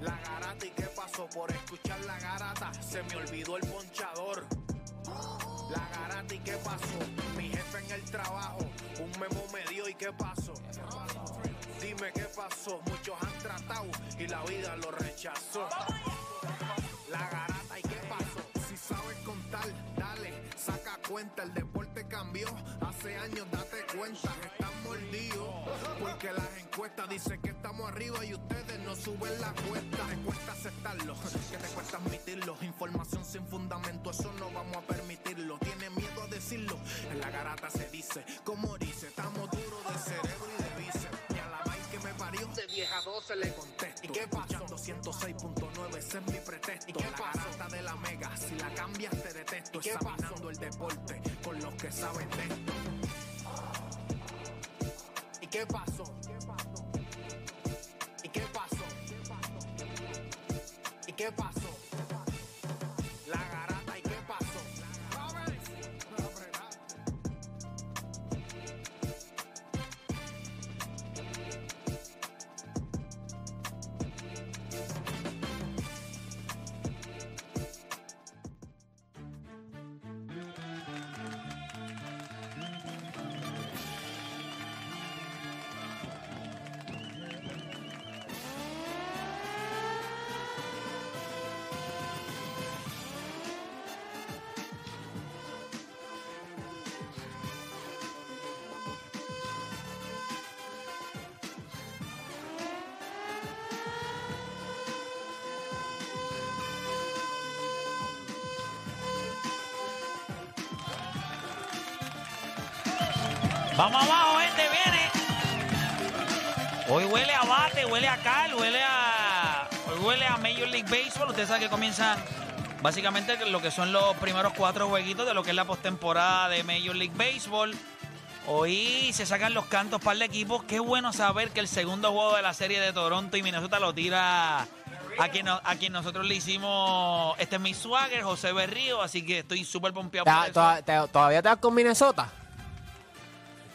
La garata y qué pasó por escuchar la garata. Se me olvidó el ponchador. La garata y qué pasó. Mi jefe en el trabajo. Un memo me dio y qué pasó. Dime qué pasó. Muchos han tratado y la vida lo rechazó. La garata cuenta. El deporte cambió. Hace años date cuenta. Están mordidos. Porque las encuestas dicen que estamos arriba y ustedes no suben la cuesta. Te cuesta aceptarlo, que te cuesta admitirlo. Información sin fundamento, eso no vamos a permitirlo. Tiene miedo a decirlo. En la garata se dice, como dice, estamos duros de vieja 12 le contesto. ¿Y qué pasó? 106.9, ese es mi pretexto. ¿Y qué la garata de la mega, si la cambias te detesto. ¿Y qué Examinando el deporte con los que saben de esto. ¿Y qué pasó? ¿Y qué pasó? ¿Y qué pasó? La Vamos abajo, gente, viene. Hoy huele a bate, huele a cal, huele a. Hoy huele a Major League Baseball. Ustedes saben que comienzan básicamente lo que son los primeros cuatro jueguitos de lo que es la postemporada de Major League Baseball. Hoy se sacan los cantos para el equipo. Qué bueno saber que el segundo juego de la serie de Toronto y Minnesota lo tira a quien, a quien nosotros le hicimos. Este es mi swagger, José Berrío. Así que estoy súper pompeado por ¿Te- eso. ¿Todavía te vas con Minnesota?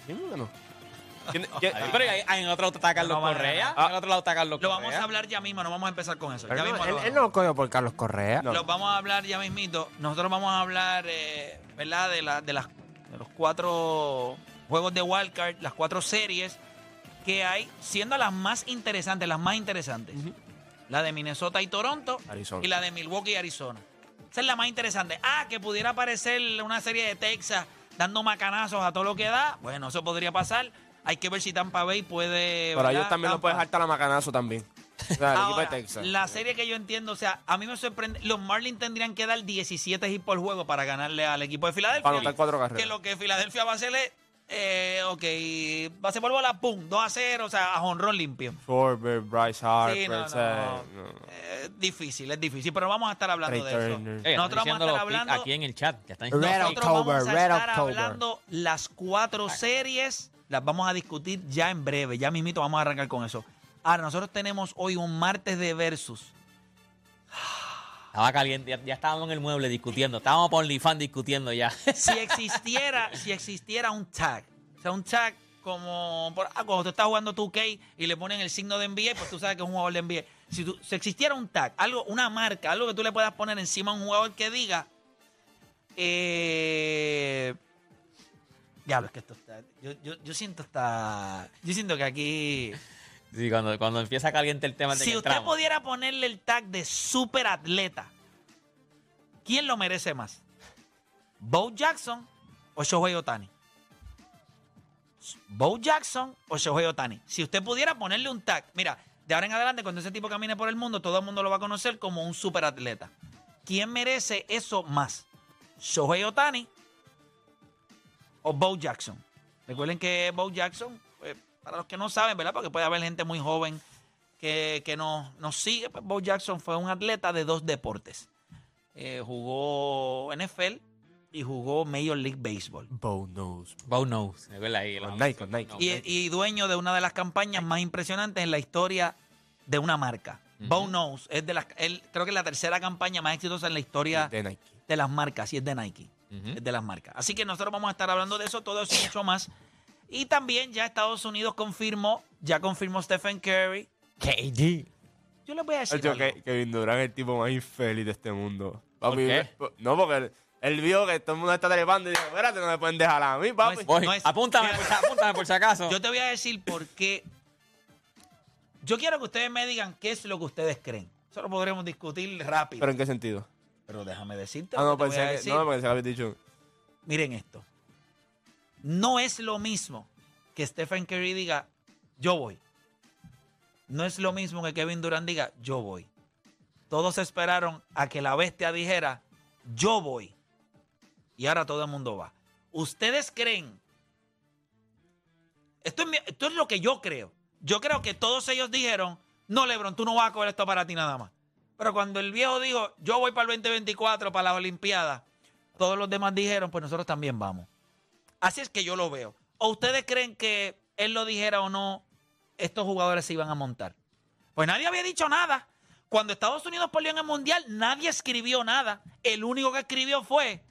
¿Quién- quién- Pero hay, hay en otro lado está Carlos No, vale, Correa. no. En otro lado está Carlos Lo Correa. vamos a hablar ya mismo, no vamos a empezar con eso. Pero Ya no, mismo él, lo- él no lo cogió por Carlos Correa. Lo vamos a hablar ya mismito. Nosotros vamos a hablar, eh, ¿verdad? De, la, de, las, de los cuatro juegos de Wildcard, las cuatro series que hay, siendo las más interesantes, las más interesantes. La de Minnesota y Toronto Arizona. y la de Milwaukee y Arizona. Esa es la más interesante. Ah, que pudiera aparecer una serie de Texas dando macanazos a todo lo que da. Bueno, eso podría pasar. Hay que ver si Tampa Bay puede... Pero ¿verdad? ellos también lo Tampa- pueden hartar a macanazo también. O sea, el equipo de Ahora, Texas. la serie que yo entiendo, o sea, a mí me sorprende. Los Marlins tendrían que dar 17 hits por juego para ganarle al equipo de Filadelfia. Para anotar cuatro carreras. Que lo que Filadelfia va a hacer es, eh, ok, va a ser por bola, pum, 2 a 0, o sea, a jonrón limpio. Schwarber, Bryce Harper, Sí, no. Eh, difícil, es difícil, pero vamos a estar hablando de eso. Nosotros vamos a estar hablando. Aquí en el chat. Ya están Red Nosotros October, vamos a Red estar October. hablando las cuatro series, las vamos a discutir ya en breve, ya mismito vamos a arrancar con eso. Ahora, nosotros tenemos hoy un martes de versus. Estaba caliente, ya, estábamos en el mueble discutiendo. Estábamos por OnlyFans discutiendo ya. si existiera, si existiera un tag, o sea, un tag como por, ah, cuando tú estás jugando 2K y le ponen el signo de NBA, pues tú sabes que es un jugador de NBA. Si, tú- existiera un tag, algo, una marca, algo que tú le puedas poner encima a un jugador que diga, eh, diablo, es que esto está, yo, yo, yo siento está, yo siento que aquí, Sí, cuando, cuando empieza caliente el tema de si que usted entramos. pudiera ponerle el tag de super atleta, ¿quién lo merece más? ¿Bo Jackson o Shohei Otani? ¿Bo Jackson o Shohei Otani? Si usted pudiera ponerle un tag, mira, de ahora en adelante, cuando ese tipo camine por el mundo, todo el mundo lo va a conocer como un super atleta. ¿Quién merece eso más? ¿Shohei Otani o Bo Jackson? Recuerden que Bo Jackson, para los que no saben, ¿verdad? Porque puede haber gente muy joven que, que nos, nos sigue. Pues Bo Jackson fue un atleta de dos deportes. Eh, jugó NFL y jugó Major League Baseball. Bo knows. Bo knows. ahí, Con Nike, con Nike. Y, y dueño de una de las campañas más impresionantes en la historia de una marca. Bo Ujú. Knows es de las, él, creo que es la tercera campaña más exitosa en la historia De Nike. de las marcas y es de Nike. Es de las marcas. Así que nosotros vamos a estar hablando de eso, todo eso y mucho más. Y también ya Estados Unidos confirmó, ya confirmó Stephen Curry. KD. Yo les voy a decir Hecho, algo. que Kevin Durant es el tipo más infeliz de este mundo. Papi, qué? No, porque él, él vio que todo el mundo está trepando y dijo, espérate, no me pueden dejar a mí, papi. es- Voy, No es- apúntame, por, si- apúntame por si acaso. Yo te voy a decir por qué. Yo quiero que ustedes me digan qué es lo que ustedes creen. Eso lo podremos discutir rápido. ¿Pero Pero, en qué sentido? déjame decirte. Ah, no, pensé que, decir. no, pensé que habías dicho. Miren esto. No es lo mismo que Stephen Curry diga, yo voy. No es lo mismo que Kevin Durant diga, yo voy. Todos esperaron a que la bestia dijera, yo voy. Y ahora todo el mundo va. ¿Ustedes creen? Esto es, esto es lo que yo creo. Yo creo que todos ellos dijeron, no, Lebron, tú no vas a coger esto para ti nada más. Pero cuando el viejo dijo, yo voy para el 2024, para las Olimpiadas, todos los demás dijeron, pues nosotros también vamos. Así es que yo lo veo. ¿O ustedes creen que él lo dijera o no, estos jugadores se iban a montar? Pues nadie había dicho nada. Cuando Estados Unidos perdió en el Mundial, nadie escribió nada. El único que escribió fue,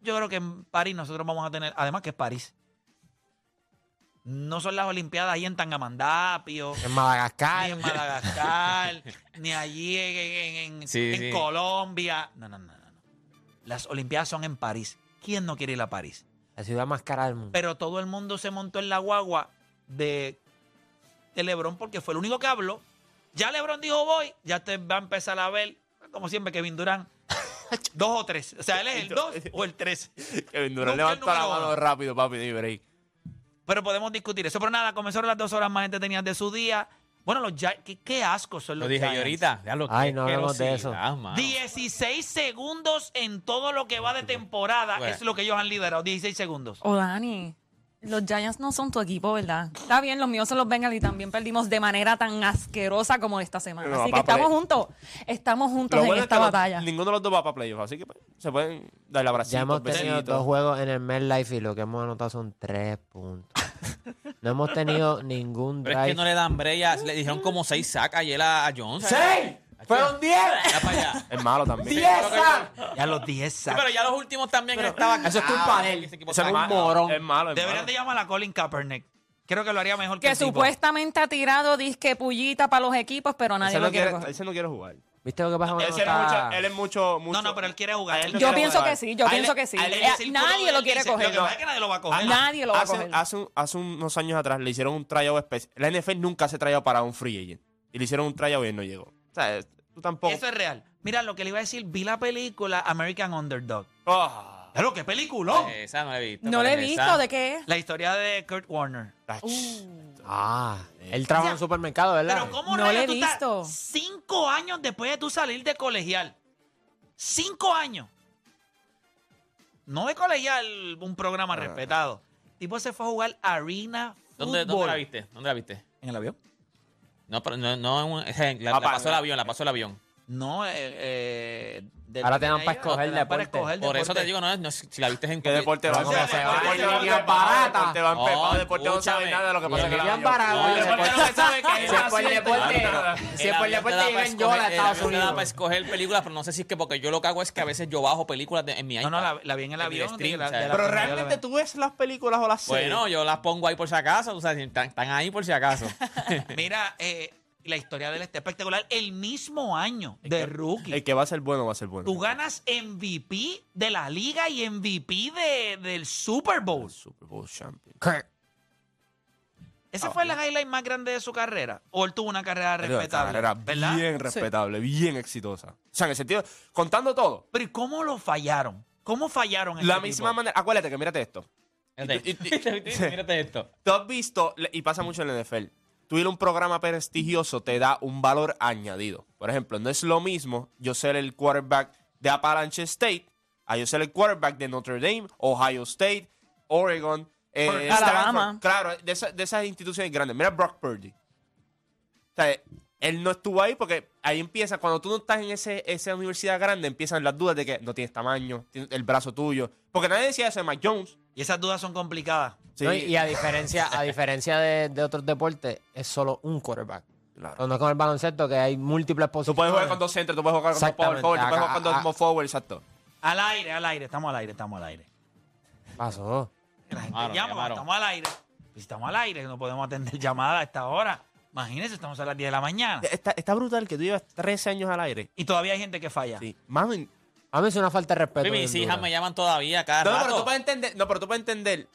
yo creo que en París nosotros vamos a tener, además que es París. No son las Olimpiadas ahí en Tangamandapio, En ni Madagascar. en Madagascar, ni allí en, en- en- Sí, en sí. Colombia. No, no, no. no. Las Olimpiadas son en París. ¿Quién no quiere ir a París? La ciudad más cara del mundo. Pero todo el mundo se montó en la guagua de, de Lebron porque fue el único que habló. Ya Lebron dijo voy, ya te va a empezar a ver, como siempre, Kevin Durant. dos o tres. O sea, él es el dos o el tres. Kevin Durant levanta la mano uno. rápido, papi, break. Pero podemos discutir eso. Pero nada, comenzaron las dos horas más entretenidas de su día. Bueno, los Gi- ¿qué, qué asco son Lo los dije yo Giants. ahorita. Ya lo Ay, que no hablemos de eso. asquerosidad, mano. 16 segundos en todo lo que va de temporada Bueno. es lo que ellos han liderado. 16 segundos. O Dani, los Giants no son tu equipo, ¿verdad? Está bien, los míos son los Bengals y también perdimos de manera tan asquerosa como esta semana. No, así que papá, estamos juntos. Estamos juntos Lo en bueno es esta que los- batalla. ninguno de los dos va para playoffs, así que pues, se pueden dar la abrazo. Ya hemos tenido dos juegos en el MetLife y lo que hemos anotado son tres puntos. No hemos tenido ningún Pero es drive. que no le dan breya. Le dijeron como seis sacas ayer a, a Jones. ¡Seis! ¡Fueron diez! Ya para allá. Es malo también. ¡Diez! sacks! Ya los 10 Sí, sacks. pero ya los últimos también estaban. eso es culpa de él. ese equipo Ese está es un malo. morón. Es malo, es Deberían malo. de llamar a Colin Kaepernick. Creo que lo haría mejor que, que el tipo. supuestamente ha tirado disque pullita para los equipos, pero nadie Ese lo no, quiere quiere, ese no quiere jugar. ¿Viste lo que pasa es está- mucho, él es mucho, mucho. No, no, pero él quiere jugar. Él Él Yo quiere pienso jugar. que sí, yo A él- pienso que sí. él- Eh, nadie lo él quiere dice, coger. Lo que pasa es que nadie lo va a coger. Nadie lo va a hace, coger. Hace, un- hace unos años atrás le hicieron un tryout especial. La NFL nunca se tryout para un free agent. Y le hicieron un tryout y él no llegó. O sea, tú tampoco. Eso es real. Mira, lo que le iba a decir, vi la película American Underdog. Ah, Claro, qué película. Esa no la he visto. No lo he visto, ¿de qué es? La historia de Kurt Warner. ach. Ah, él trabaja en un supermercado, ¿verdad? Pero ¿cómo No rayos le he tú estás visto. cinco años después de tú salir de colegial? Cinco años. No de colegial, un programa respetado. El tipo se fue a jugar arena ¿Dónde, fútbol. ¿Dónde la viste? ¿Dónde la viste? ¿En el avión? No, pero no, no, en un- la, la Papá, pasó el no. avión, la pasó el avión. No, eh, eh, del- Ahora te dan ahí, para escoger te dan para deporte. escoger Por eso deporte. te digo, no, no, si la viste en ¿Qué deporte va a ser? se va Deporte en va líneas baratas. Deporte va Oh, deporte no sabe escúchame. nada de lo que pasa en Líneas baratas. No, el deporte deporte- no se sabe qué es Si es por el así, deporte, nada. si es El por avión el deporte, te da llega para en Yola, escoger- el Estados avión te da para Unidos. escoger películas, pero no sé si es que porque yo lo que hago es que a veces yo bajo películas de- en mi No, iPad. no, la, la vi en el avión. el de stream, la- la- Pero de la- realmente tú ves las películas o las series. Bueno, yo las pongo ahí por si acaso, o sea, si están, están ahí por si acaso. Mira, eh, la historia de él está espectacular. El mismo año de rookie. el que va a ser bueno va a ser bueno. Tú ganas MVP de la liga y MVP de, del Super Bowl. Super Bowl champion. Kurt. ¿Ese fue el highlight más grande de su carrera? ¿O él tuvo una carrera respetable? carrera ¿Verdad? bien respetable, bien exitosa. O sea, en el sentido, contando todo, Pero ¿y cómo lo fallaron? ¿Cómo fallaron? la este misma tipo? manera. Acuérdate que mírate esto. Y- Mírate esto. Tú has visto, y pasa mucho en la NFL, tú ir a un programa prestigioso te da un valor añadido. Por ejemplo, no es lo mismo yo ser el quarterback de Appalachian State a yo ser el quarterback de Notre Dame, Ohio State, Oregon, eh. Alabama. Claro, de, esa- de esas instituciones grandes. Mira Brock Purdy. O sea, él no estuvo ahí porque ahí empieza, cuando tú no estás en ese, esa universidad grande, empiezan las dudas de que no tienes tamaño, tienes el brazo tuyo. Porque nadie decía eso de Mike Jones. Y esas dudas son complicadas. Sí, No, y- a diferencia, a diferencia de, de otros deportes, es solo un quarterback. claro. No es con el baloncesto, que hay múltiples Tú posiciones. puedes jugar con dos centros, tú puedes jugar con dos power forward, tú puedes jugar con dos small forward, exacto. Al aire, al aire. Estamos al aire, estamos al aire. Pasó. La gente Llamaron, llama, llamaron. estamos al aire. Si estamos al aire, no podemos atender llamadas a esta hora. Imagínense, estamos a las 10 de la mañana. Está, está brutal que tú llevas 13 años al aire. Y todavía hay gente que falla. Sí. Mami, A mí es una falta de respeto. Oye, bien mis dura. hijas me llaman todavía cada no, no, rato. pero tú puedes entender, no, pero tú puedes entender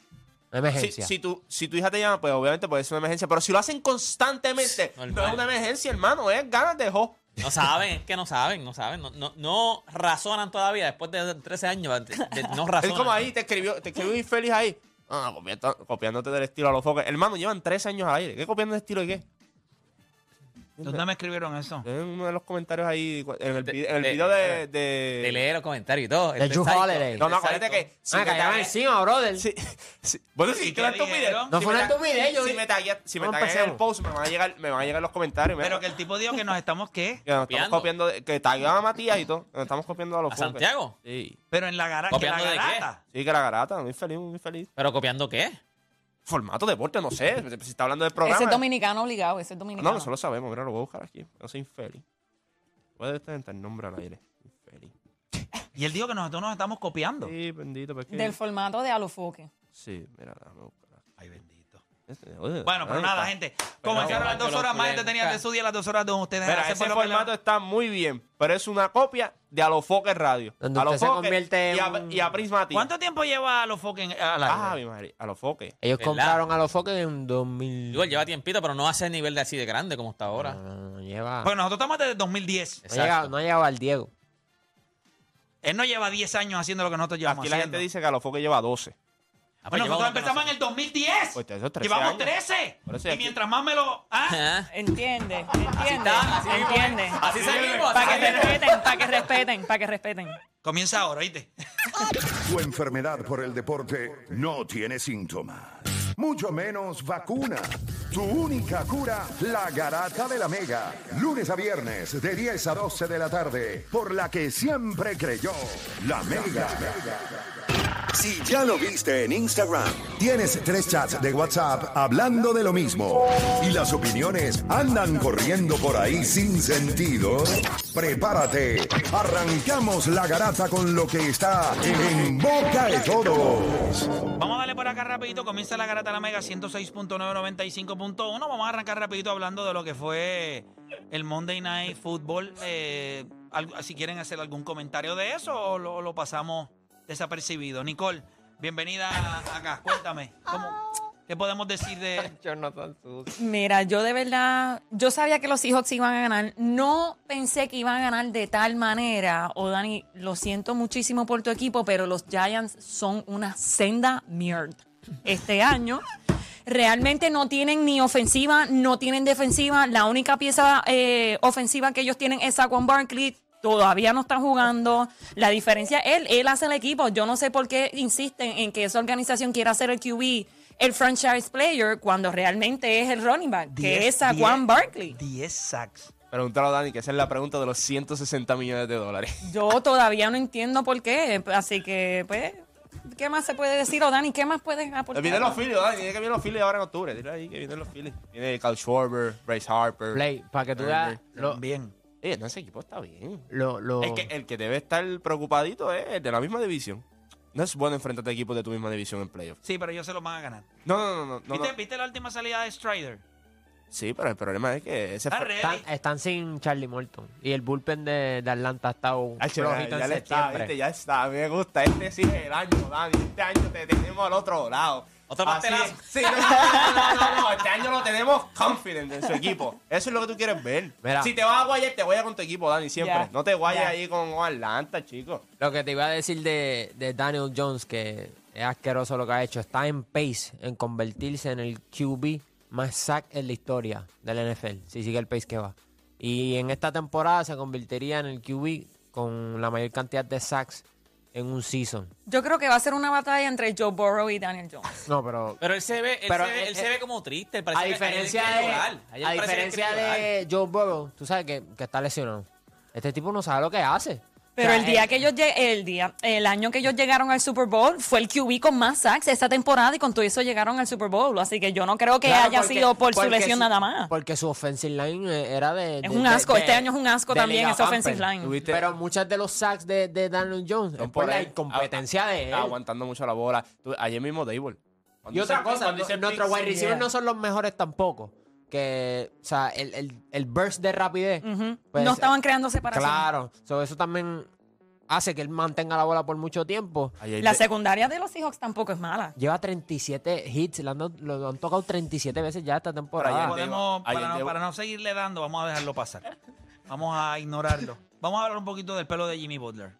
Una Si, emergencia. si, tu, si tu hija te llama, pues obviamente puede ser una emergencia. Pero si lo hacen constantemente, no es una emergencia, hermano. Es ganas de jo. No saben, es que no saben, no saben. No, no, no razonan todavía después de 13 años. de- de- no Es razonan. como ahí, te escribió, te escribió un infeliz ahí. Ah, copiando- copiándote del estilo a los foques. Hermano, llevan tres años al aire. ¿Qué copiando el estilo de qué? ¿Dónde me escribieron eso? En uno de los comentarios ahí, en el, De- vide- en el de- video de... De de- leer los comentarios y todo. De El Drew Holiday. el no, no, acuérdate que... Si ah, me cayeron tagueas- encima, brother. Sí, sí. Bueno, ¿Y sí, que en tu dijeron? video. No si fue video, yo Si me tagueas si me ¿Cómo tagueas en el post, me van a llegar, me van a llegar los comentarios. mira. Pero que el tipo dijo que nos estamos, ¿qué? Que nos estamos Copiando. que taguean a Matías y todo. que Nos estamos copiando a los ¿A. Santiago? Sí. Pero en la, gara que la ¿Copiando de qué? garata. Sí, que la garata, muy feliz, muy feliz. ¿Pero copiando qué? Formato deporte, no sé. Si está hablando del programa. Ese es dominicano obligado, ese es dominicano. No, eso lo sabemos. Mira, lo voy a buscar aquí. No soy infeliz. Puede tener el nombre al aire. Infeliz. Y él dijo que nosotros nos estamos copiando. Sí, bendito. Pues que... Del formato de Alofoque. Sí, mira, déjame buscar. Ay, bendito. Este, oye, Bueno, pero nada, está. gente. Comenzaron las dos horas más pueden entretenidas de su día, las dos horas de ustedes. Mira, ese formato la- está muy bien, pero es una copia de Alofoque Radio. Donde usted se Alofoque convierte en y a, y a. ¿Cuánto tiempo lleva los foques al aire? Ah, mi madre, Alofoque. Ellos ¿Verdad? compraron a los foques en 2000. Igual lleva tiempito, pero no hace el nivel de así de grande como está ahora. No, lleva. Porque nosotros estamos desde 2010. no, ha llegado, no ha llegado al Diego. Él no lleva 10 años haciendo lo que nosotros llevamos Aquí la gente dice que Alofoque lleva 12. Ah, pues nosotros empezamos en el 2010. Pues eso es 13 Llevamos años. 13. Por eso y aquí- mientras más me lo... ¿Ah? Ah, Entiende, entiende, está, así mismo entiende. Así seguimos. Para así que seguimos. respeten, para que respeten, para que respeten. Comienza ahora, ¿oíste? Tu enfermedad por el deporte no tiene síntomas, mucho menos vacuna. Tu única cura, la garata de la mega. Lunes a viernes de 10 a 12 de la tarde, por la que siempre creyó, la mega. Si ya lo viste en Instagram, tienes tres chats de WhatsApp hablando de lo mismo y las opiniones andan corriendo por ahí sin sentido, prepárate. Arrancamos la garata con lo que está en boca de todos. Vamos a darle por acá rapidito. Comienza la Garata de la Mega 106.995.1. Vamos a arrancar rapidito hablando de lo que fue el Monday Night Football. Eh, si quieren hacer algún comentario de eso o lo pasamos desapercibido. Nicole, bienvenida a- acá. Cuéntame. ¿cómo- ¿Qué podemos decir de...? Mira, yo de verdad, yo sabía que los Seahawks iban a ganar. No pensé que iban a ganar de tal manera. O Dani, lo siento muchísimo por tu equipo, pero los Giants son una senda mierda este año. Realmente no tienen ni ofensiva, no tienen defensiva. La única pieza eh, ofensiva que ellos tienen es Saquon Barkley. Todavía no están jugando. La diferencia, él, él hace el equipo. Yo no sé por qué insisten en que esa organización quiera hacer el QB, el franchise player, cuando realmente es el running back, que es Saquon Barkley. 10 sacks. Pregúntalo a Dani, que esa es la pregunta de los 160 millones de dólares. Yo todavía no entiendo por qué. Así que, pues, ¿qué más se puede decir? O Dani, ¿qué más puedes aportar? Vienen los Phillies, Dani. Dile que vienen los Phillies ahora en octubre. Dile ahí que vienen los Phillies. Viene Cal Schwarber, Bryce Harper. Play, para que tú veas. Lo, Bien. Eh, no, ese equipo está bien. lo, lo- Es que el que debe estar preocupadito es el de la misma división. No es bueno enfrentarte a equipos de tu misma división en playoffs. Sí, pero ellos se lo van a ganar. No, no, no, no. no, ¿Viste, no. ¿Viste la última salida de Strider? Sí, pero el problema es que ese Está fue- ready. están, están sin Charlie Morton. Y el bullpen de, de Atlanta ha estado Ay, ya en le está, viste, ya está. A mí me gusta. Este sí es el año, Dani. Este año te tenemos al otro lado. Otro pastelazo. Sí, no, no, no, no, no, Este año lo tenemos confident en su equipo. Eso es lo que tú quieres ver. Mira. Si te vas a guayar, te guayas con tu equipo, Dani, siempre. No te guayes ya. ahí con Atlanta, chicos. Lo que te iba a decir de, de Daniel Jones, que es asqueroso lo que ha hecho, está en pace en convertirse en el QB más sack en la historia del NFL, si sigue el pace que va. Y en esta temporada se convertiría en el QB con la mayor cantidad de sacks en un season. Yo creo que va a ser una batalla entre Joe Burrow y Daniel Jones. No, pero Pero él se ve, él, Pero, se, ve, eh, él se eh, ve como triste. a parece que- diferencia de, a diferencia de Joe Burrow, tú sabes que, que está lesionado. Este tipo no sabe lo que hace. Pero O sea, el día que ellos el día, el año que ellos llegaron al Super Bowl fue el QB con más sacks esta temporada y con todo eso llegaron al Super Bowl. Así que yo no creo que Claro, haya porque- sido por su lesión su- nada más. Porque su offensive line eh, era de. Es de- un asco, de- este año es un asco también ese offensive line. Tuviste- Pero muchas de los sacks de, de Daniel Jones es por la incompetencia Ah, de él. Aguantando mucho la bola. Tú- ayer mismo Dable. Y otra cosa, cuando dice nuestros wide receivers no son los mejores tampoco. Que, o sea, el, el, el burst de rapidez. Ujú. pues, no estaban creando separación. Claro. So, eso también hace que él mantenga la bola por mucho tiempo. La secundaria de los Seahawks tampoco es mala. Lleva 37 hits, le han, lo han tocado 37 veces ya esta temporada. Podemos, para, no, para no seguirle dando, vamos a dejarlo pasar. Vamos a ignorarlo. Vamos a hablar un poquito del pelo de Jimmy Butler.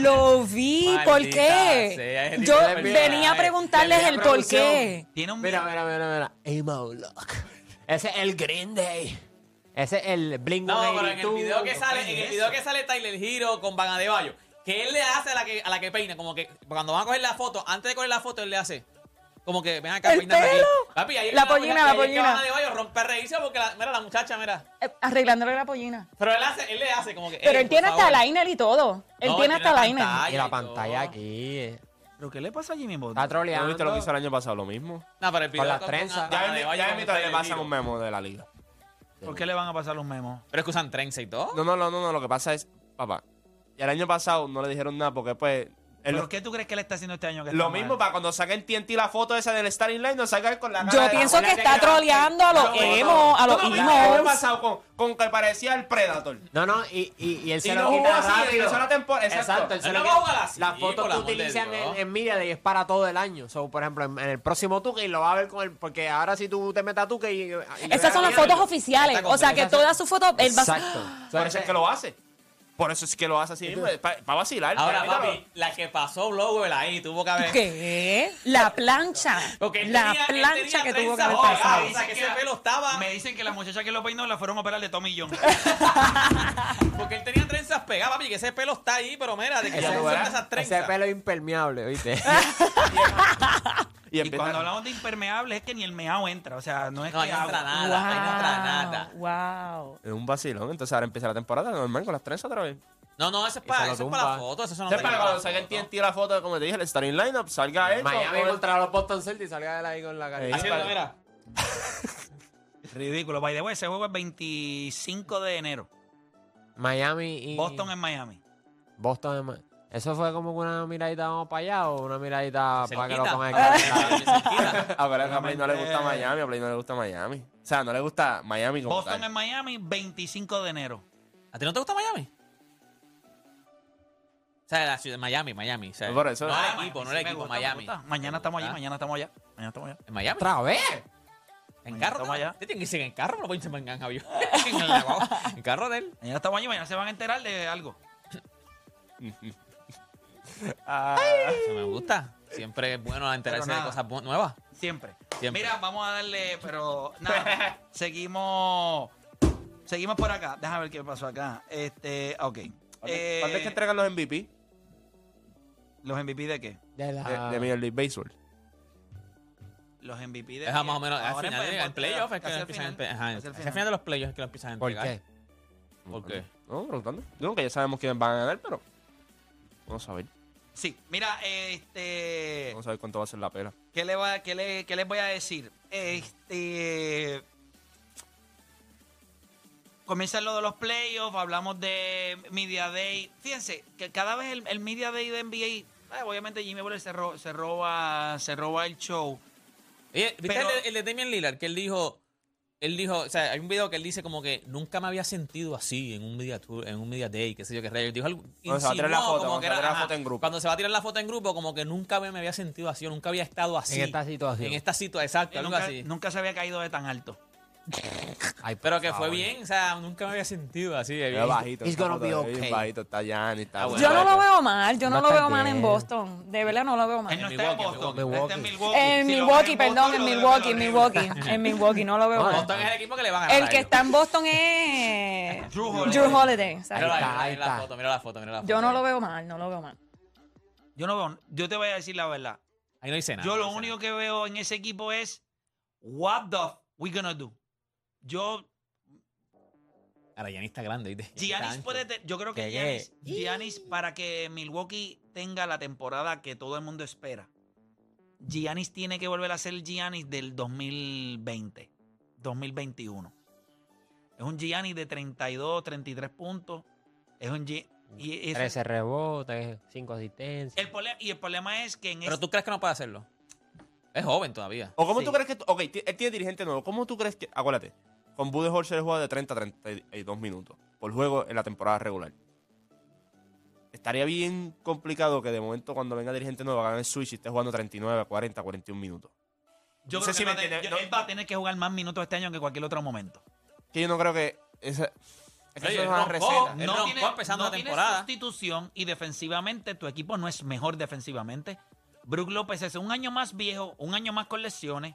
Lo vi, Maldita ¿por qué? sea, ese Yo tipo de venía a preguntarles el por producción. qué. Tiene un Mira, mira, mira, mira. Amo Lock. Ese es el Green Day. Ese es el Blink No, pero en el 182. video que sale, en el video que sale Tyler Hero con Van Adebayo, que él le hace a la que, a la que peina, como que cuando van a coger la foto, antes de coger la foto, él le hace. Como que ven acá ¿El peinando aquí. pelo? Papi, ahí La pollina, muchacha- la pollina. Rompe a reírse porque la, mira la muchacha, mira. Eh, Arreglándole la pollina. Pero él hace, él le hace como que. Pero "Ey, él tiene por hasta favor". liner y todo. Él No, tiene tiene hasta la liner. Y la pantalla aquí. eh. ¿Pero qué le pasa a Jimmy Butler? Está ¿No troleando. viste lo que hizo el año pasado? Lo mismo. No, pero el video Con las trenzas. Ya en mitad le pasan un memo de la liga. ¿Por qué le van a pasar los memos? Pero es que usan trenza y todo. No, no, no, no, no, lo que pasa es, papá, y el año pasado no le dijeron nada porque pues... él- ¿Pero qué tú crees que él está haciendo este año? Que lo mismo mal? para cuando saquen TNT la foto esa del starting line, no salgan con la cara Yo de- pienso que está troleando a los No, no, no. emo, a los ¿Tú no viste el emos. pasado con, con que parecía el Predator. No, no, y, y, y él se Y lo no jugó quita así, rápido. temporada- exacto. él se Él lo no quita- Las fotos que el utilizan en, en Media Day es para todo el año. So, por ejemplo, en, en el próximo Tuque lo va a ver con el... Porque ahora si tú te metes a Tuque y... y- Esas son las fotos oficiales. O sea que todas sus fotos. Él va Exacto. Por eso es que lo hace. Por eso es que lo hace así mismo, para vacilar. Ahora, papi, la que pasó Blowell ahí tuvo que haber. ¿Qué? La plancha. Porque La tenía- plancha que tuvo que haber pasado. O sea, que ese pelo estaba. Me dicen que la muchacha que lo peinó la fueron a operar de Tommy John. Porque él tenía trenzas pegadas, papi, que ese pelo está ahí, pero mira, de que Ese, se esas ese trenzas. pelo es impermeable, ¿oíste? Y, cuando hablamos de impermeable es que ni el meao entra. O sea, no es No, que no entra agua. nada, ahí no entra nada. Wow. Es un vacilón, entonces ahora empieza la temporada normal con las trenzas otra vez. No, no, eso es para, eso es para la foto, eso no Entonces, para cuando saquen TNT la foto, como te dije, el starting lineup, salga él. Miami con- contra los Boston Celtics salga él ahí con la cara. Ahí. Haciendo, mira. Ridículo. By the way, ese juego es 25 de enero. Miami y... Boston en Miami. Boston es ma- ¿Eso fue como una miradita vamos para allá o una miradita para que lo pongan Ah, aquí? cerquita. A ver, a Play no le gusta Miami, a Play no le gusta Miami. O sea, no le gusta Miami como Boston tal. en Miami, 25 de enero. ¿A ti no te gusta Miami? O sea, la ciudad de Miami, Miami. O sea, Por eso. No Ah, el equipo, no Sí, el me equipo, gusta, me Miami. gusta. Mañana ¿Te estamos allá, gusta? mañana estamos allá. Mañana estamos allá. ¿En Miami? ¿Otra vez? ¿En carro? Estamos allá. Usted tiene que ir en carro, no lo pueden ir en avión. en el. En carro de él. Mañana estamos allí, mañana se van a enterar de algo. Ah, Eso me gusta. Siempre es bueno enterarse de nada. cosas bu- nuevas. Siempre. Siempre. Mira, vamos a darle, pero nada, seguimos seguimos por acá. Déjame ver qué pasó acá. Este, ok. Eh, ¿Cuándo es que entregan los MVP ¿Los MVP de qué? De la... de, de Major League Baseball? Los MVP de Es más o menos al Ahora final en- playoff es que lo empiezan a final, empe- ajá, hacia el hacia el final. final de los playoffs es que lo empiezan a ¿Por entregar. qué? ¿Por qué? No, preguntando. Digo que ya sabemos quiénes van a ganar, pero vamos a ver. Sí, mira, este Vamos a ver cuánto va a ser la pela. ¿Qué, le va, qué, le, qué les voy a decir? Este. Comienza lo de los playoffs, hablamos de Media Day. Fíjense que cada vez el, el Media Day de NBA, eh, obviamente Jimmy Butler se, ro- se roba, se roba el show. Oye, ¿viste Pero- el, de, el de Damian Lillard? Que él dijo, él dijo, o sea, hay un video que él dice como que nunca me había sentido así en un media tour, en un media day, qué sé yo, qué rayos. Dijo algo, Cuando se va a tirar la foto, como cuando que se va a era- tirar la ajá, foto en grupo. Cuando se va a tirar la foto en grupo, como que nunca me, me había sentido así, o nunca había estado así. En esta situación. En esta situación, exacto, algo nunca, así. nunca se había caído de tan alto. Ay, Pero que fue favor. bien, o sea, nunca me había sentido así. de bien. bajito. He's gonna be okay. bajito, está Gianni, está Ah, bueno. Yo no lo veo mal, yo no lo veo mal en. Boston. De verdad no lo veo Él mal. no En está en Milwaukee, Boston, Milwaukee. está en Milwaukee. En Milwaukee, perdón, Boston, en Milwaukee, en. Milwaukee. En Milwaukee, no lo veo No, mal. Boston es el equipo que le van a ganar. El que está en Boston es Drew Holiday. Drew Holiday. mira la foto, mira la foto, mira la foto. Yo no lo veo mal, no lo veo mal. Yo no veo, yo te voy a decir la verdad. Ahí no dice nada. Yo no lo único que veo en ese equipo es what the we gonna do. Yo. Ahora, Giannis está grande, ¿viste? Giannis Está puede te- yo creo que ¿Qué, Giannis, Giannis para que Milwaukee tenga la temporada que todo el mundo espera. Giannis tiene que volver a ser el Giannis del 2020, 2021. Es un Giannis de 32, 33 puntos. Es un Gi- Y, y ese- 13 rebotes, 5 asistencias. el prole- y el problema es que en Pero este- tú crees que no puede hacerlo. Es joven todavía. ¿O cómo Sí. tú crees que.? Ok, ti- él tiene dirigente nuevo. ¿Cómo tú crees que.? Acuérdate. Con Budenholzer juega de 30 a 32 minutos por juego en la temporada regular. Estaría bien complicado que de momento cuando venga dirigente nuevo hagan el switch y esté jugando 39, 40, 41 minutos. yo no creo sé que si va me a tener- entiende, yo- no- él va a tener que jugar más minutos este año que cualquier otro momento. Que yo no creo que. Esa, es que Oye, eso es él una receta. Él roncó empezando la tiene temporada. sustitución y defensivamente tu equipo no es mejor defensivamente. Brook López es un año más viejo, un año más con lesiones.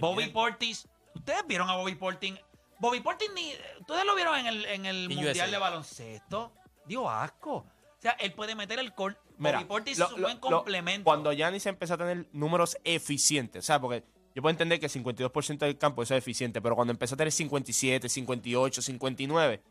Bobby. Portis, ustedes vieron a Bobby Portis. Bobby Portis ni ustedes lo vieron en el, en el mundial USA. de baloncesto. Dio asco. O sea, él puede meter el cor. Mira, Bobby Portis lo- es un lo- buen lo- complemento. cuando Giannis empezó a tener números eficientes, o sea, porque yo puedo entender que el 52% del campo eso es eficiente, pero cuando empezó a tener 57, 58, 59,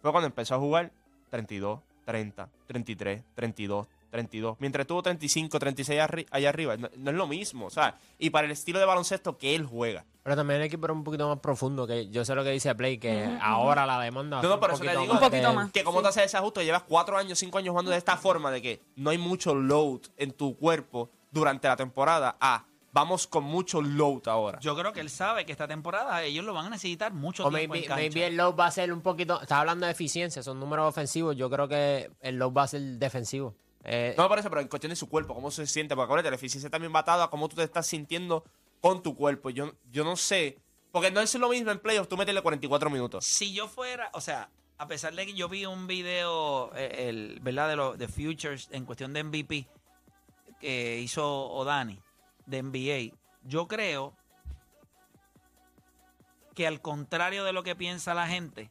fue cuando empezó a jugar 32, 30, 33, 32, 32. Mientras tuvo 35, 36 arri- allá arriba, no, no es lo mismo, o sea, y para el estilo de baloncesto que él juega. Pero también el equipo era un poquito más profundo, que yo sé lo que dice Play, que ahora la demanda a No, no, por eso te digo Un poquito más. Que como te haces ese ajuste, llevas 4 años, 5 años jugando de esta forma, de que no hay mucho load en tu cuerpo durante la temporada, ah, vamos con mucho load ahora. Yo creo que él sabe que esta temporada ellos lo van a necesitar mucho O tiempo maybe, en maybe el load va a ser un poquito. Estaba hablando de eficiencia, son números ofensivos. Yo creo que el load va a ser defensivo. Eh, No me parece, pero en cuestión de su cuerpo, cómo se siente, porque acuérdate, la eficiencia también va atada a cómo tú te estás sintiendo con tu cuerpo. Yo, yo no sé, porque no es lo mismo en playoffs tú meterle 44 minutos. si yo fuera, o sea, a pesar de que yo vi un video, eh, el, ¿verdad? De los de Futures en cuestión de MVP que hizo Odani de NBA, yo creo que al contrario de lo que piensa la gente,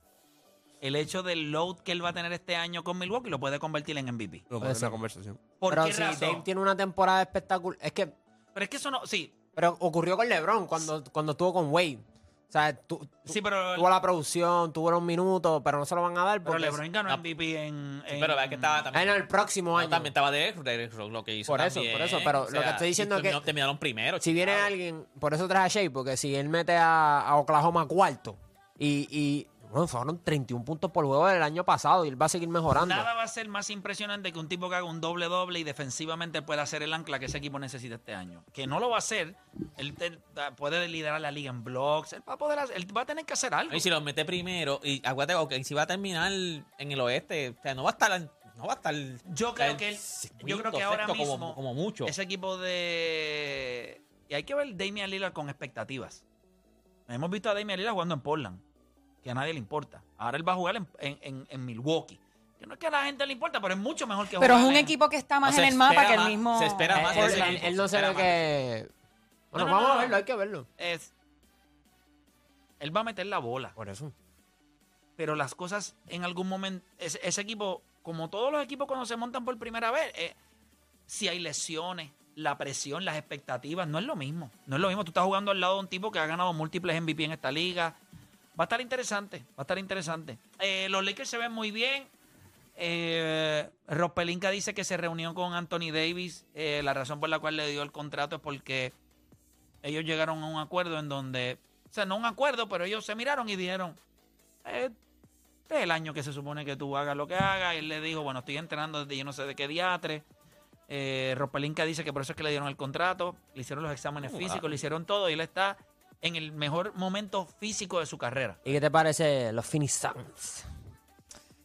el hecho del load que él va a tener este año con Milwaukee lo puede convertir en MVP. No, Puede ser. conversación. ¿Por pero qué si razón? Dame tiene una temporada espectacular. Es que. Pero es que eso no, sí, Pero ocurrió con LeBron cuando, cuando estuvo con Wade. O sea, tu- sí, pero, tuvo la producción, tuvo los minutos, pero no se lo van a dar pero. LeBron ganó No. MVP en, Sí, en- pero vea que estaba también. no, el próximo no, año. también estaba Derek, Derek Rose lo que hizo. Por eso, también. por eso, pero O lo que estoy diciendo es que- terminaron primero. Si viene alguien, por eso traje a Shea, porque si él mete a, a Oklahoma cuarto y, y bueno, fueron 31 puntos por juego del año pasado y él va a seguir mejorando. Nada va a ser más impresionante que un tipo que haga un doble doble y defensivamente pueda hacer el ancla que ese equipo necesita este año. Que no lo va a hacer. Él te- da- puede liderar la liga en blocks. Él va a poder hacer- él va a tener que hacer algo. Y si lo mete primero, y acuérdate, ok, si va a terminar en el oeste, o sea, no va a estar. No va a estar. Yo creo que él- yo creo que ahora sexto mismo Como, como mucho. Ese equipo de. Y hay que ver Damian Lillard con expectativas. Hemos visto a Damian Lillard jugando en Portland, que a nadie le importa. Ahora él va a jugar en, en- en- en Milwaukee. Que no es que a la gente le importa, pero es mucho mejor que Pero es un equipo que está más en el mapa que el mismo. se espera Él- más él, ese él- equipo, él no se espera ve más. que. Bueno, No, no, vamos no, a verlo, no. hay que verlo. es. Él va a meter la bola. Por eso. pero las cosas en algún momento, ese, ese equipo, como todos los equipos cuando se montan por primera vez, eh, si hay lesiones, la presión, las expectativas, no es lo mismo. No es lo mismo. Tú estás jugando al lado de un tipo que ha ganado múltiples MVP en esta liga. Va a estar interesante, va a estar interesante. Eh, los Lakers se ven muy bien. Eh, Rob Pelinka dice que se reunió con Anthony Davis. Eh, la razón por la cual le dio el contrato es porque ellos llegaron a un acuerdo en donde, o sea, no un acuerdo, pero ellos se miraron y dijeron, eh, este es el año que se supone que tú hagas lo que hagas. Y él le dijo, bueno, estoy entrenando desde yo no sé de qué diatre. Eh, Ropelinka dice que por eso es que le dieron el contrato, le hicieron los exámenes Oh, físicos, le hicieron todo y él está en el mejor momento físico de su carrera. ¿Y qué te parece los Suns?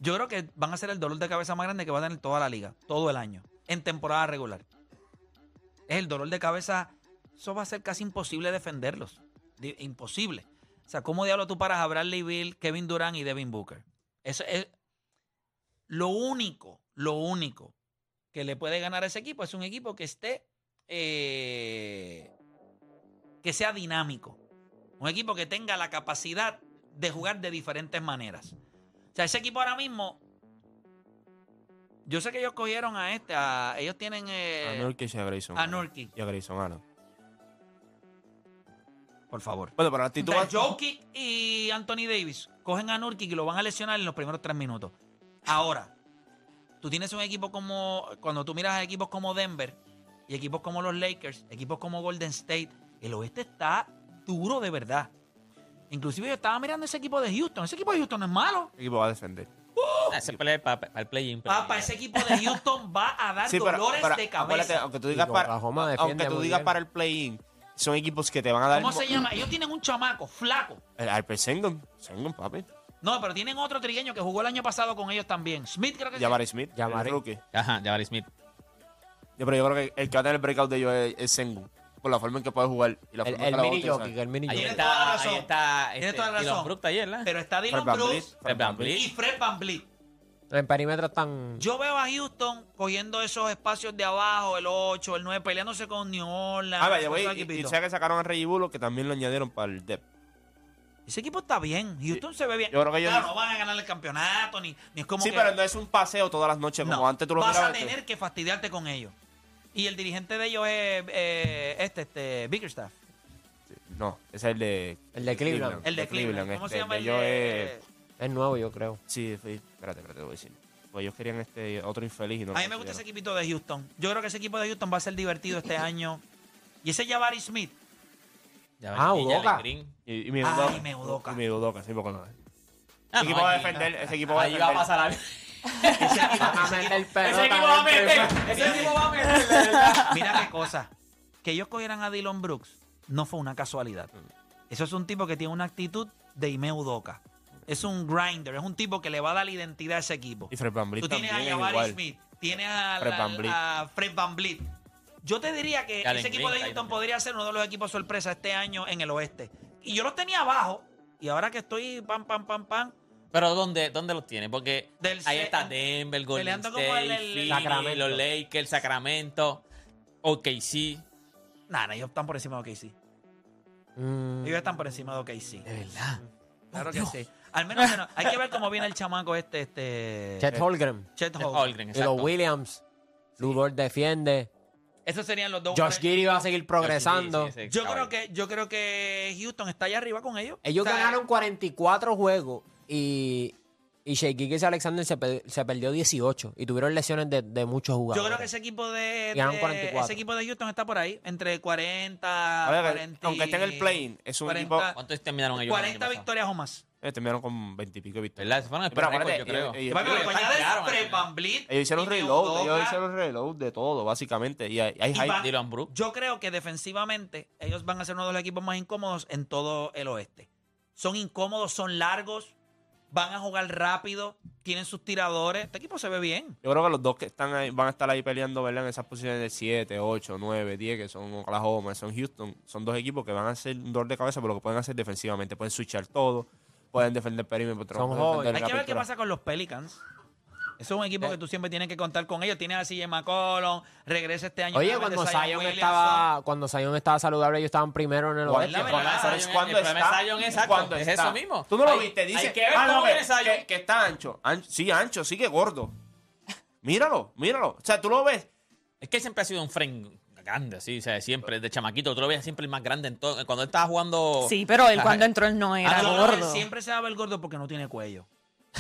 Yo creo que van a ser el dolor de cabeza más grande que va a tener toda la liga, todo el año, en temporada regular. Es el dolor de cabeza, eso va a ser casi imposible defenderlos. Imposible. O sea, ¿cómo diablo tú paras a Bradley Bill, Kevin Durant y Devin Booker? Eso es lo único, lo único que le puede ganar a ese equipo es un equipo que esté, eh, que sea dinámico. Un equipo que tenga la capacidad de jugar de diferentes maneras. O sea, ese equipo ahora mismo, yo sé que ellos cogieron a este, a- ellos tienen eh, a Nurkic y a Grayson. a Nurkic, Y a Grayson Allen. por favor. Bueno, pero a ti tú vas- Jokic y Anthony Davis cogen a Nurkic y lo van a lesionar en los primeros tres minutos. Ahora, tú tienes un equipo como, cuando tú miras a equipos como Denver y equipos como los Lakers, equipos como Golden State, el oeste está duro de verdad. Inclusive yo estaba mirando ese equipo de Houston. Ese equipo de Houston no es malo. el equipo va a defender. Ese pelea es para, el play-in. Papá, ese equipo de Houston va a dar Sí, pero, dolores pero de cabeza. aunque tú digas, para, aunque tú digas el play-in, son equipos que te van a dar... ¿Cómo se llama? Ellos tienen un chamaco, flaco. El Alper Sengun. Sengun, papi. No, pero tienen otro trigueño que jugó el año pasado con ellos también. Smith creo que Jabari Smith. Jabari. Ajá, Jabari Smith. Yo, pero yo creo que el que va a tener el breakout de ellos es, es Sengun. Por la forma en que puede jugar. Y la El, forma que mini jockey, el mini Ahí jockey. toda la está, razón. ahí está este, toda la Dylan razón. Pero está Fred Dylan Brooks Fred Fred VanVleet. y Fred Van Vliet. En perímetro están. Yo veo a Houston cogiendo esos espacios de abajo, el 8, el 9, peleándose con New Orleans. Ah, vaya, con Y, y equipitos. sabes que sacaron a Reggie Bullock, que también lo añadieron para el depth. Ese equipo está bien. Houston se ve bien. Yo creo que ellos- Claro, no van a ganar el campeonato, ni, ni es como Sí, que... pero no es un paseo todas las noches, como No, antes tú lo vas a tener que fastidiarte con ellos. Y el dirigente de ellos es eh, este, este, Bickerstaff. No, ese es el de... El de Cleveland. El de Cleveland. ¿Cómo este, se llama el ellos de...? es- Es nuevo, yo creo. Sí, sí, espérate, espérate, te voy a decir. Pues ellos querían este otro infeliz y no A mí me gusta ese equipito de Houston. Yo creo que ese equipo de Houston va a ser divertido este año. Y ese Jabari Smith. Jabari Ah, Udoka. Green. Y, y mi Ay, Udoka. me Udoka. Y mi Udoka, sí, porque no. Ah, Ese no, equipo va a defender, ese equipo va a Ahí va a defender. pasar algo. Ese equipo, Van a ese meter equipo- pelota Ese equipo va a meter. Ese equipo va a meter. Mira qué cosa. Que ellos cogieran a Dylan Brooks no fue una casualidad. Eso es un tipo que tiene una actitud de Ime Udoka. Es un grinder, es un tipo que le va a dar la identidad a ese equipo. Y Fred VanVleet Tú tienes a Jabari. Smith, tienes a, Fred la- VanVleet. a Fred Van Vliet. Yo te diría que ese equipo Green de Houston podría ser uno de los equipos sorpresa este año en el oeste. Y yo los tenía abajo. Y ahora que estoy pam, pam, pam, pam, Pero ¿dónde, ¿dónde los tiene? Porque Del ahí está Denver, Golden peleando como State, el- el- Phoenix, Sacramento. los Lakers, Sacramento, OKC. nada, ellos están por encima de OKC. Mm, Ellos están por encima de OKC. De verdad. Claro que sí. Al menos, menos- hay que ver cómo viene el chamaco este, este. Chet. Chet Holmgren. Holmgren, Y exacto. los Williams. Ludor defiende. Esos serían los dos. Josh Giddy va a seguir progresando. Sí, sí, sí, Yo creo que yo creo que Houston está allá arriba con ellos. Ellos O sea, ganaron 44 juegos y, y Shea Alexander se, pe- se perdió 18 y tuvieron lesiones de, de muchos Yo jugadores. creo que ese equipo de, Ganaron de- 44. ese equipo de Houston está por ahí entre 40, A ver, 40 aunque esté en el play-in, es un 40, equipo- ¿Cuántos terminaron ellos? el año 40 pasado? victorias o más. Eh, terminaron con 20 y pico de victorias. ¿Verdad? Se fueron al Pero récord, acuérdate, yo creo. ellos- ellos- Papi, ellos- lo que ellos añades tanquearon, Fred. VanVleet Ellos hicieron reload, Udoka. ellos hicieron reload de todo, básicamente. Y hay, hay Y hype. van- Dylan Brooks. Yo creo que defensivamente ellos van a ser uno de los equipos más incómodos en todo el oeste. Son incómodos, son largos, van a jugar rápido, tienen sus tiradores. Este equipo se ve bien. Yo creo que los dos que están ahí van a estar ahí peleando, ¿verdad? En esas posiciones de 7, 8, 9, 10, que son Oklahoma, son Houston. Son dos equipos que van a ser un dolor de cabeza por lo que pueden hacer defensivamente. Pueden switchar todo, pueden defender perímetro, Son pueden defender Hay que ver qué pasa con los Pelicans. Eso es un equipo Eh. que tú siempre tienes que contar con ellos. Tienes a CJ McCollum, regresa este año. Oye, cuando Zion Williamson. estaba, cuando Zion estaba saludable, ellos estaban primero en el ¿Cuál- oeste. la verdad, ¿Sabes Zion- cuándo el problema es exacto, ¿Cuándo es eso mismo. Tú no lo Hay- viste, dice. hay que ver ah, que, que- está ancho. Ancho- Sí, ancho, sí que gordo. Míralo, míralo. O sea, tú lo ves. Es que siempre ha sido un frame grande, así, o sea, siempre, de chamaquito. Tú lo ves siempre el más grande en todo. Cuando él estaba jugando. Sí, pero él Ajá. cuando entró él no era Ah, no, no, él gordo. siempre se va a ver gordo porque no tiene cuello.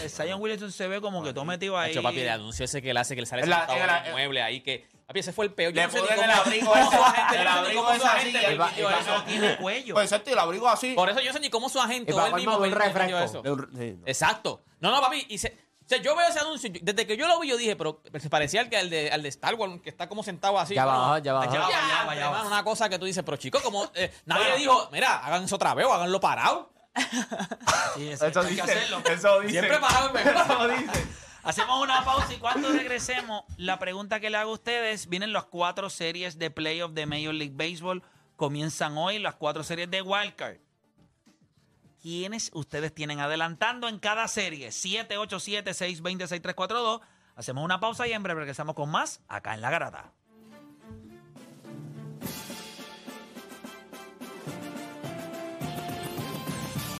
El Zion Williamson se ve como que todo metido ahí. Hecho, papi, el anuncio ese que él hace, que le sale En la- sentado en en la- el mueble ahí, que... Papi, ese fue el peor. Yo Le no sé ni el abrigo cómo ese, su agente- el abrigo así, no tiene cuello. Pues exacto, y el abrigo así. Por eso yo no sé ni cómo su agente o él mismo un refresco. eso. De un- sí, no. Exacto. No, no, papi. Y se, o sea, yo veo ese anuncio. yo- Desde que yo lo vi, yo dije, pero se parecía al, que, al, de, al de Star Wars, que está como sentado así. Ya ¿no? bajó, ya bajó. Ya va, Ya, ya va, ya va. una cosa que tú dices, pero chicos, como eh, nadie Bueno. dijo, mira, hagan eso otra vez o háganlo parado. Sí, eso, Eso hay que dice. hacerlo. Eso dice. Siempre parado en Eso dice. Hacemos una pausa y cuando regresemos, la pregunta que le hago a ustedes, vienen las cuatro series de playoff de Major League Baseball, comienzan hoy las cuatro series de Wildcard. ¿Quiénes ustedes tienen adelantando en cada serie? 787-620-6342. Hacemos una pausa y en breve regresamos con más acá en La Garata.